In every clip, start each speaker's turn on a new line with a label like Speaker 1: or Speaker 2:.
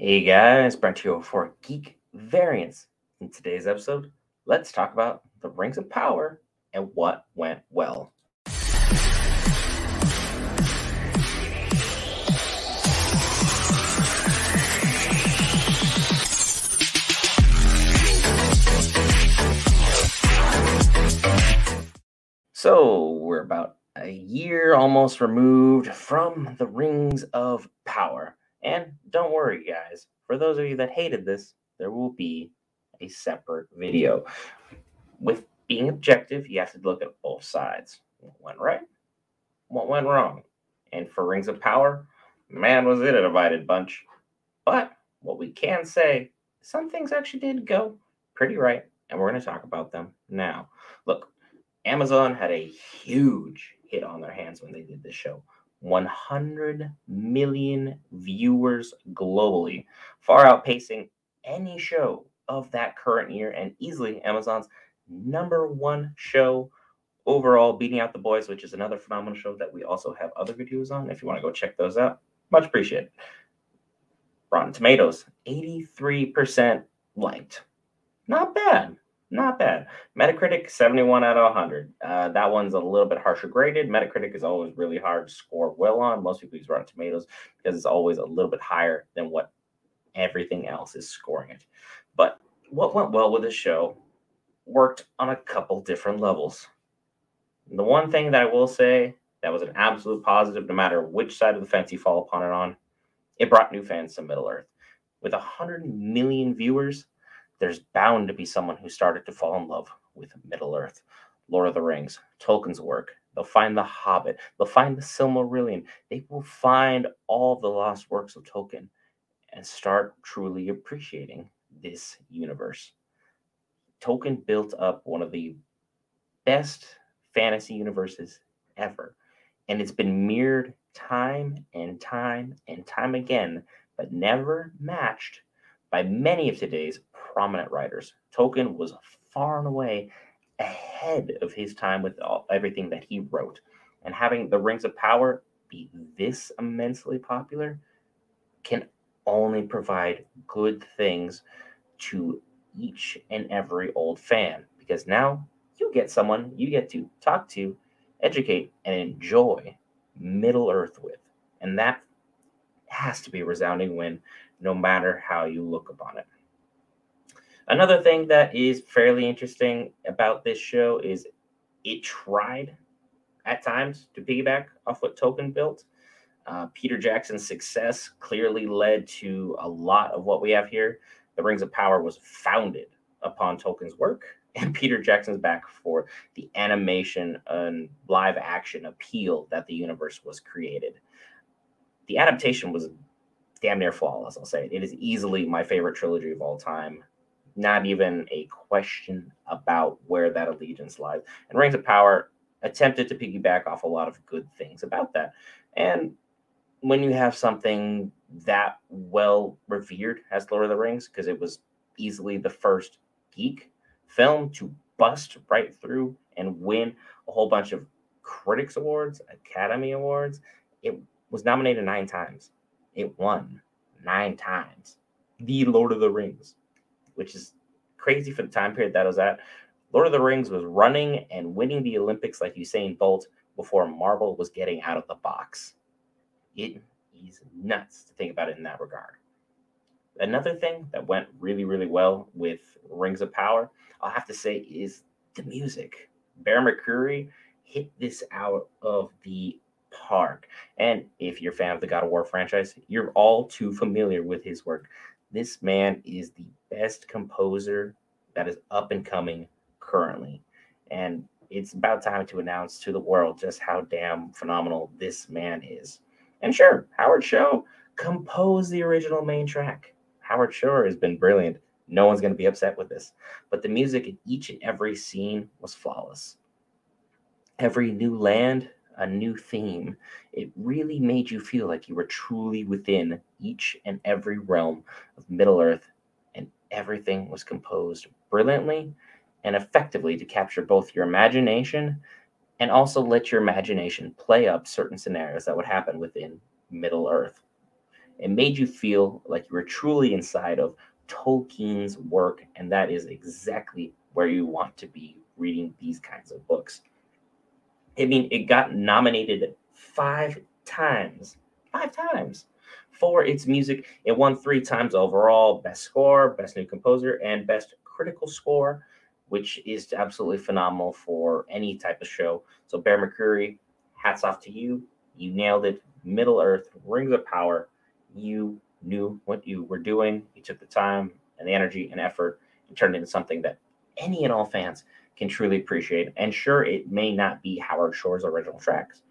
Speaker 1: Hey guys, Brent here for Geek Variants. In today's episode, let's talk about the Rings of Power and what went well. So, we're about a year almost removed from the Rings of Power. And don't worry, guys, for those of you that hated this, there will be a separate video. With being objective, you have to look at both sides. What went right? What went wrong? And for Rings of Power, man, was it a divided bunch. But what we can say, some things actually did go pretty right, and we're going to talk about them now. Look, Amazon had a huge hit on their hands when they did this show. 100 million viewers globally, far outpacing any show of that current year and easily Amazon's number one show overall, beating out The Boys, which is another phenomenal show that we also have other videos on. If you want to go check those out, much appreciated. Rotten Tomatoes, 83% liked. Not bad not bad. Metacritic 71 out of 100. Uh, that one's a little bit harsher graded. Metacritic is always really hard to score well on. Most people use Rotten Tomatoes because it's always a little bit higher than what everything else is scoring it. But what went well with the show worked on a couple different levels. The one thing that I will say that was an absolute positive, no matter which side of the fence you fall upon it on, it brought new fans to Middle Earth. With 100 million viewers, there's bound to be someone who started to fall in love with Middle Earth, Lord of the Rings, Tolkien's work. They'll find The Hobbit. They'll find the Silmarillion. They will find all the lost works of Tolkien and start truly appreciating this universe. Tolkien built up one of the best fantasy universes ever. And it's been mirrored time and time and time again, but never matched by many of today's prominent writers. Tolkien was far and away ahead of his time with all, everything that he wrote. And having the Rings of Power be this immensely popular can only provide good things to each and every old fan because now you get someone you get to talk to, educate, and enjoy Middle Earth with. And that has to be a resounding win no matter how you look upon it. Another thing that is fairly interesting about this show is it tried at times to piggyback off what Tolkien built. Uh, Peter Jackson's success clearly led to a lot of what we have here. The Rings of Power was founded upon Tolkien's work, and Peter Jackson's back for the animation and live action appeal that the universe was created. The adaptation was damn near flawless. I'll say it is easily my favorite trilogy of all time. Not even a question about where that allegiance lies. And Rings of Power attempted to piggyback off a lot of good things about that. And when you have something that well revered as Lord of the Rings, because it was easily the first geek film to bust right through and win a whole bunch of critics awards, Academy Awards, it was nominated nine times it won nine times. The Lord of the Rings, which is crazy for the time period that was at. Lord of the Rings was running and winning the Olympics like Usain Bolt before Marvel was getting out of the box. It is nuts to think about it in that regard. Another thing that went really, really well with Rings of Power, I'll have to say, is the music. Bear McCreary hit this out of the park. And if you're a fan of the God of War franchise, you're all too familiar with his work. This man is the best composer that is up and coming currently. And it's about time to announce to the world just how damn phenomenal this man is. And sure, Howard Shore composed the original main track. Howard Shore has been brilliant. No one's going to be upset with this. But the music in each and every scene was flawless. Every new land, a new theme. It really made you feel like you were truly within each and every realm of Middle Earth, and everything was composed brilliantly and effectively to capture both your imagination and also let your imagination play up certain scenarios that would happen within Middle Earth. It made you feel like you were truly inside of Tolkien's work, and that is exactly where you want to be reading these kinds of books. I mean, it got nominated five times, five times for its music. It won three times overall Best Score, Best New Composer, and Best Critical Score, which is absolutely phenomenal for any type of show. So, Bear McCreary, hats off to you. You nailed it. Middle Earth, Rings of Power. You knew what you were doing. You took the time and the energy and effort and turned it into something that any and all fans can truly appreciate. And sure, it may not be Howard Shore's original tracks,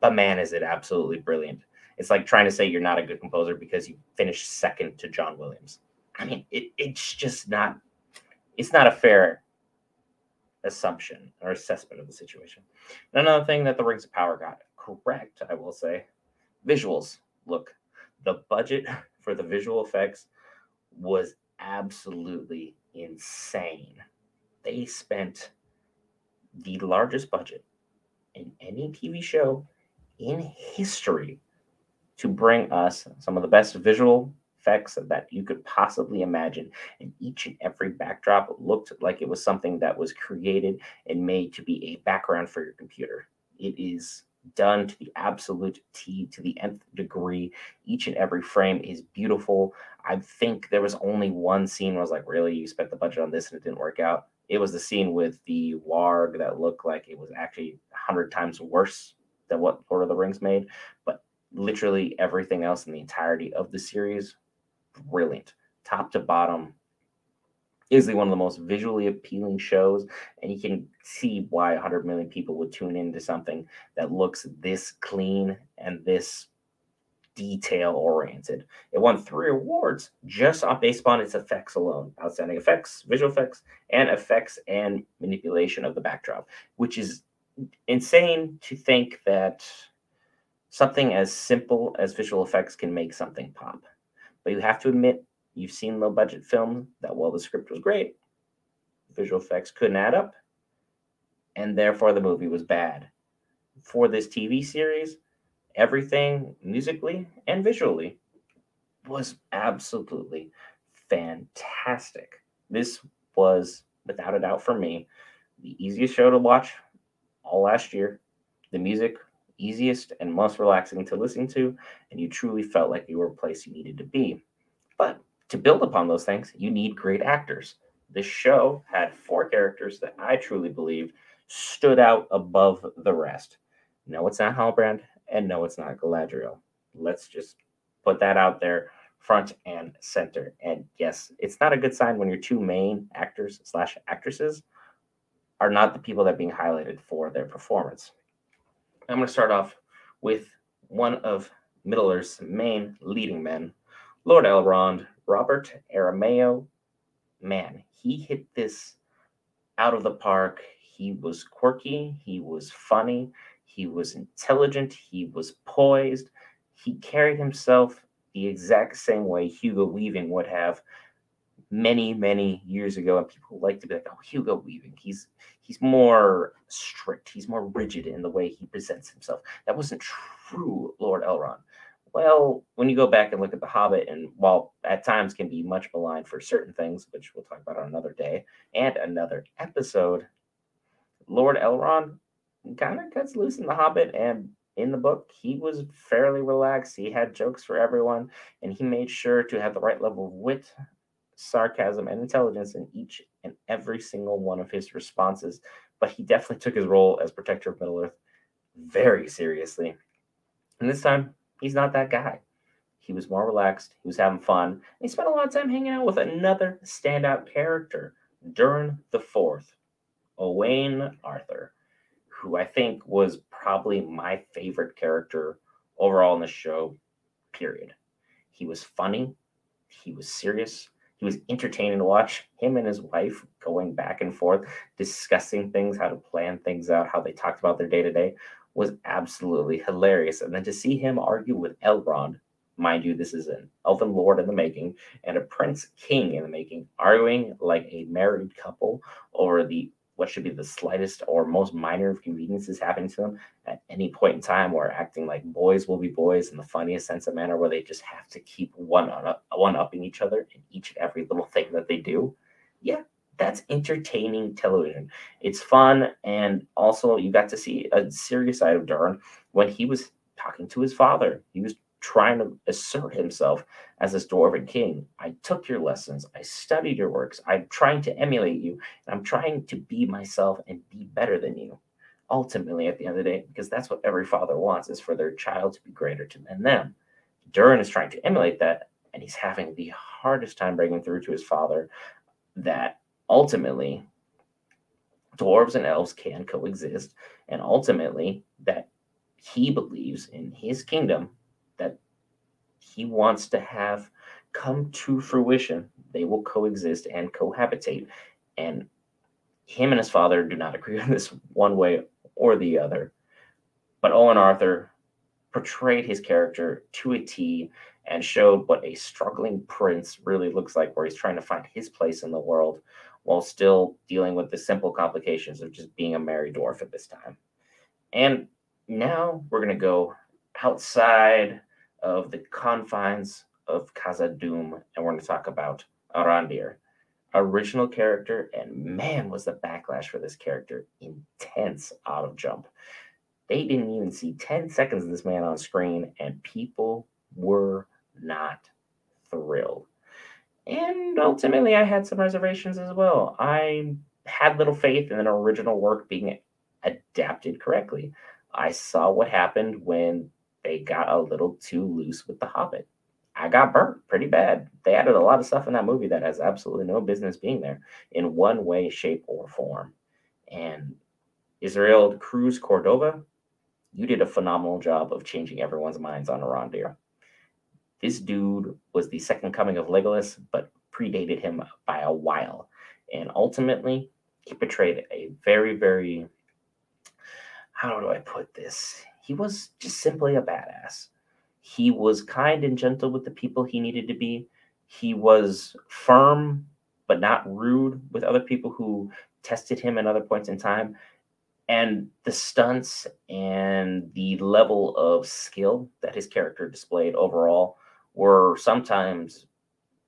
Speaker 1: but man, is it absolutely brilliant. It's like trying to say you're not a good composer because you finished second to John Williams. I mean, it, it's just not, it's not a fair assumption or assessment of the situation. And another thing that the Rings of Power got correct, I will say, visuals. Look, the budget for the visual effects was absolutely insane they spent the largest budget in any TV show in history to bring us some of the best visual effects that you could possibly imagine. And each and every backdrop looked like it was something that was created and made to be a background for your computer. It is done to the absolute T to the nth degree. Each and every frame is beautiful. I think there was only one scene where I was like, really, you spent the budget on this and it didn't work out it was the scene with the warg that looked like it was actually a hundred times worse than what Lord of the Rings made. But literally everything else in the entirety of the series, brilliant, top to bottom. Easily one of the most visually appealing shows, and you can see why 100 million people would tune into something that looks this clean and this detail oriented. It won three awards just on based on its effects alone outstanding effects, visual effects, and effects and manipulation of the backdrop, which is insane to think that something as simple as visual effects can make something pop. But you have to admit, you've seen low budget films that while the script was great, visual effects couldn't add up, and therefore the movie was bad. For this TV series, everything musically and visually was absolutely fantastic. This was, without a doubt, for me, the easiest show to watch all last year. The music, easiest and most relaxing to listen to, and you truly felt like you were a place you needed to be. But to build upon those things, you need great actors. This show had four characters that I truly believe stood out above the rest. No, it's not Halbrand. And no, it's not Galadriel. Let's just put that out there front and center. And yes, it's not a good sign when your two main actors slash actresses are not the people that are being highlighted for their performance. I'm going to start off with one of Middle Earth's main leading men, Lord Elrond, Robert Aramayo. Man, he hit this out of the park. He was quirky, he was funny, he was intelligent. He was poised. He carried himself the exact same way Hugo Weaving would have many, many years ago. And people like to be like, "Oh, Hugo Weaving. He's he's more strict. He's more rigid in the way he presents himself." That wasn't true, Lord Elrond. Well, when you go back and look at The Hobbit, and while at times can be much maligned for certain things, which we'll talk about on another day and another episode, Lord Elrond kind of cuts loose in The Hobbit, and in the book, he was fairly relaxed. He had jokes for everyone, and he made sure to have the right level of wit, sarcasm, and intelligence in each and every single one of his responses. But he definitely took his role as protector of Middle Earth very seriously. And this time, he's not that guy. He was more relaxed. He was having fun. And he spent a lot of time hanging out with another standout character, Durin the Fourth, Owain Arthur who I think was probably my favorite character overall in the show, period. He was funny, he was serious, he was entertaining to watch. Him and his wife going back and forth, discussing things, how to plan things out, how they talked about their day to day was absolutely hilarious. And then to see him argue with Elrond, mind you, this is an elven lord in the making and a prince king in the making, arguing like a married couple over the what should be the slightest or most minor of conveniences happening to them at any point in time or acting like boys will be boys in the funniest sense of manner where they just have to keep one up one upping each other in each and every little thing that they do? Yeah that's entertaining television. It's fun and also you got to see a serious side of Durin when he was talking to his father. He was trying to assert himself as this dwarven king. I took your lessons, I studied your works, I'm trying to emulate you, and I'm trying to be myself and be better than you. Ultimately, at the end of the day, because that's what every father wants is for their child to be greater than them. Durin is trying to emulate that, and he's having the hardest time breaking through to his father that ultimately dwarves and elves can coexist, and ultimately that he believes in his kingdom he wants to have come to fruition. They will coexist and cohabitate. And him and his father do not agree on this one way or the other. But Owain Arthur portrayed his character to a T and showed what a struggling prince really looks like, where he's trying to find his place in the world while still dealing with the simple complications of just being a merry dwarf at this time. And now we're going to go outside of the confines of Khazad-dûm, and we're going to talk about Arondir, original character, and man, was the backlash for this character intense out of jump. They didn't even see 10 seconds of this man on screen, and people were not thrilled. And ultimately, I had some reservations as well. I had little faith in an original work being adapted correctly. I saw what happened when they got a little too loose with The Hobbit. I got burnt pretty bad. They added a lot of stuff in that movie that has absolutely no business being there in one way, shape, or form. And Israel Cruz Cordova, you did a phenomenal job of changing everyone's minds on Arondir. This dude was the second coming of Legolas, but predated him by a while. And ultimately, he portrayed a very, very, how do I put this? He was just simply a badass. He was kind and gentle with the people he needed to be. He was firm but not rude with other people who tested him at other points in time. And the stunts and the level of skill that his character displayed overall were sometimes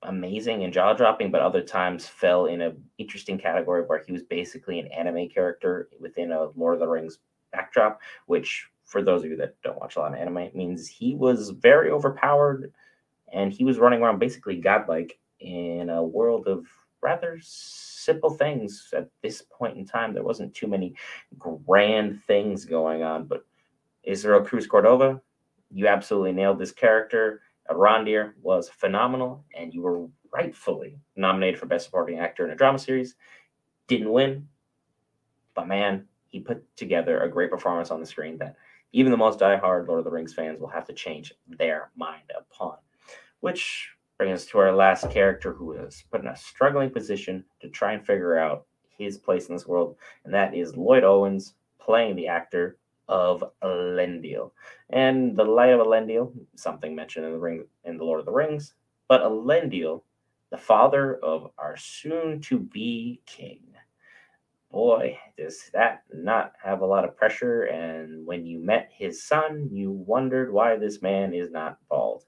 Speaker 1: amazing and jaw dropping, but other times fell in an interesting category where he was basically an anime character within a Lord of the Rings backdrop, which for those of you that don't watch a lot of anime, it means he was very overpowered and he was running around basically godlike in a world of rather simple things at this point in time. There wasn't too many grand things going on, but Israel Cruz Cordova, you absolutely nailed this character. Arondir was phenomenal, and you were rightfully nominated for Best Supporting Actor in a Drama Series. Didn't win, but man, he put together a great performance on the screen that even the most diehard Lord of the Rings fans will have to change their mind upon. Which brings us to our last character who is put in a struggling position to try and figure out his place in this world, and that is Lloyd Owens playing the actor of Elendil. And the light of Elendil, something mentioned in the ring in the Lord of the Rings, but Elendil, the father of our soon to be king boy, does that not have a lot of pressure. And when you met his son, you wondered why this man is not bald.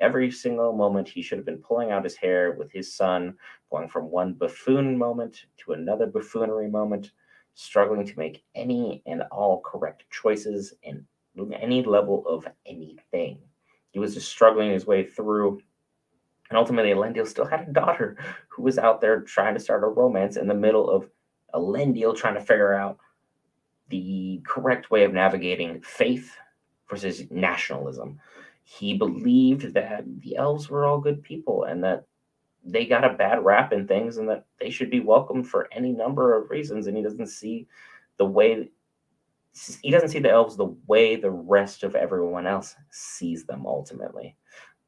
Speaker 1: Every single moment, he should have been pulling out his hair with his son, going from one buffoon moment to another buffoonery moment, struggling to make any and all correct choices in any level of anything. He was just struggling his way through. And ultimately, Elendil still had a daughter who was out there trying to start a romance in the middle of Elendil trying to figure out the correct way of navigating faith versus nationalism. He believed that the elves were all good people and that they got a bad rap in things and that they should be welcomed for any number of reasons. And he doesn't see the way he doesn't see the elves the way the rest of everyone else sees them ultimately.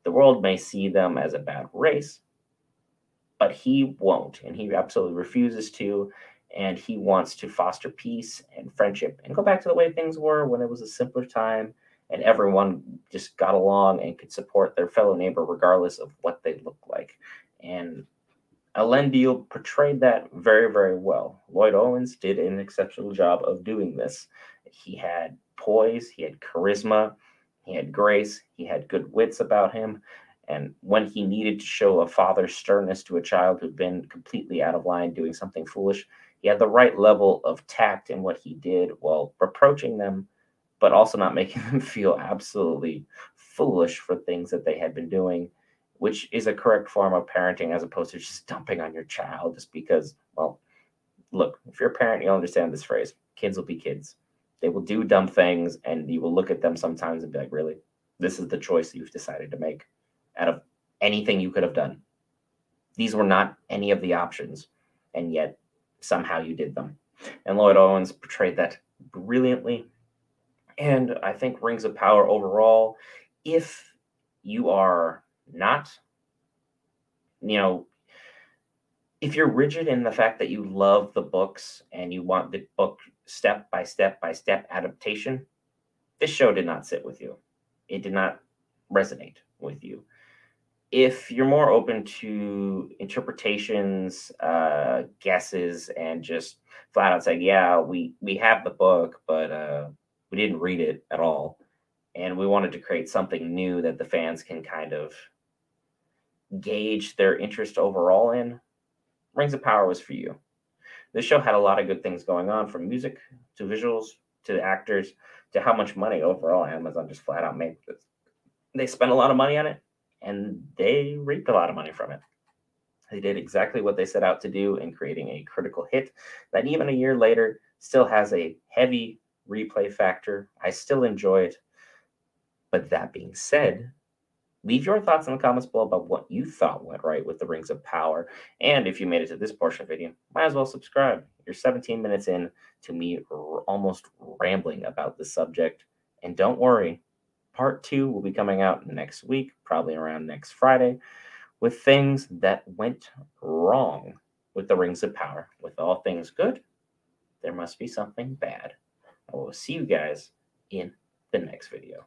Speaker 1: The world may see them as a bad race, but he won't, and he absolutely refuses to and he wants to foster peace and friendship and go back to the way things were when it was a simpler time and everyone just got along and could support their fellow neighbor regardless of what they looked like. And Elendil portrayed that very, very well. Lloyd Owens did an exceptional job of doing this. He had poise, he had charisma, he had grace, he had good wits about him. And when he needed to show a father's sternness to a child who'd been completely out of line doing something foolish, he had the right level of tact in what he did while reproaching them, but also not making them feel absolutely foolish for things that they had been doing, which is a correct form of parenting as opposed to just dumping on your child just because, well, look, if you're a parent, you'll understand this phrase kids will be kids. They will do dumb things, and you will look at them sometimes and be like, really? This is the choice you've decided to make out of anything you could have done. These were not any of the options, and yet somehow you did them. And Lloyd Owens portrayed that brilliantly. And I think Rings of Power overall, if you are not, you know, if you're rigid in the fact that you love the books and you want the book step by step by step adaptation, this show did not sit with you. It did not resonate with you if you're more open to interpretations, uh, guesses, and just flat out saying, yeah, we we have the book, but uh, we didn't read it at all, and we wanted to create something new that the fans can kind of gauge their interest overall in, Rings of Power was for you. This show had a lot of good things going on, from music to visuals to the actors to how much money overall Amazon just flat out made. They spent a lot of money on it and they reaped a lot of money from it. They did exactly what they set out to do in creating a critical hit that even a year later still has a heavy replay factor. I still enjoy it. But that being said, leave your thoughts in the comments below about what you thought went right with the Rings of Power. And if you made it to this portion of the video, might as well subscribe. You're 17 minutes in to me almost rambling about the subject. And don't worry, Part two will be coming out next week, probably around next Friday, with things that went wrong with the Rings of Power. With all things good, there must be something bad. I will see you guys in the next video.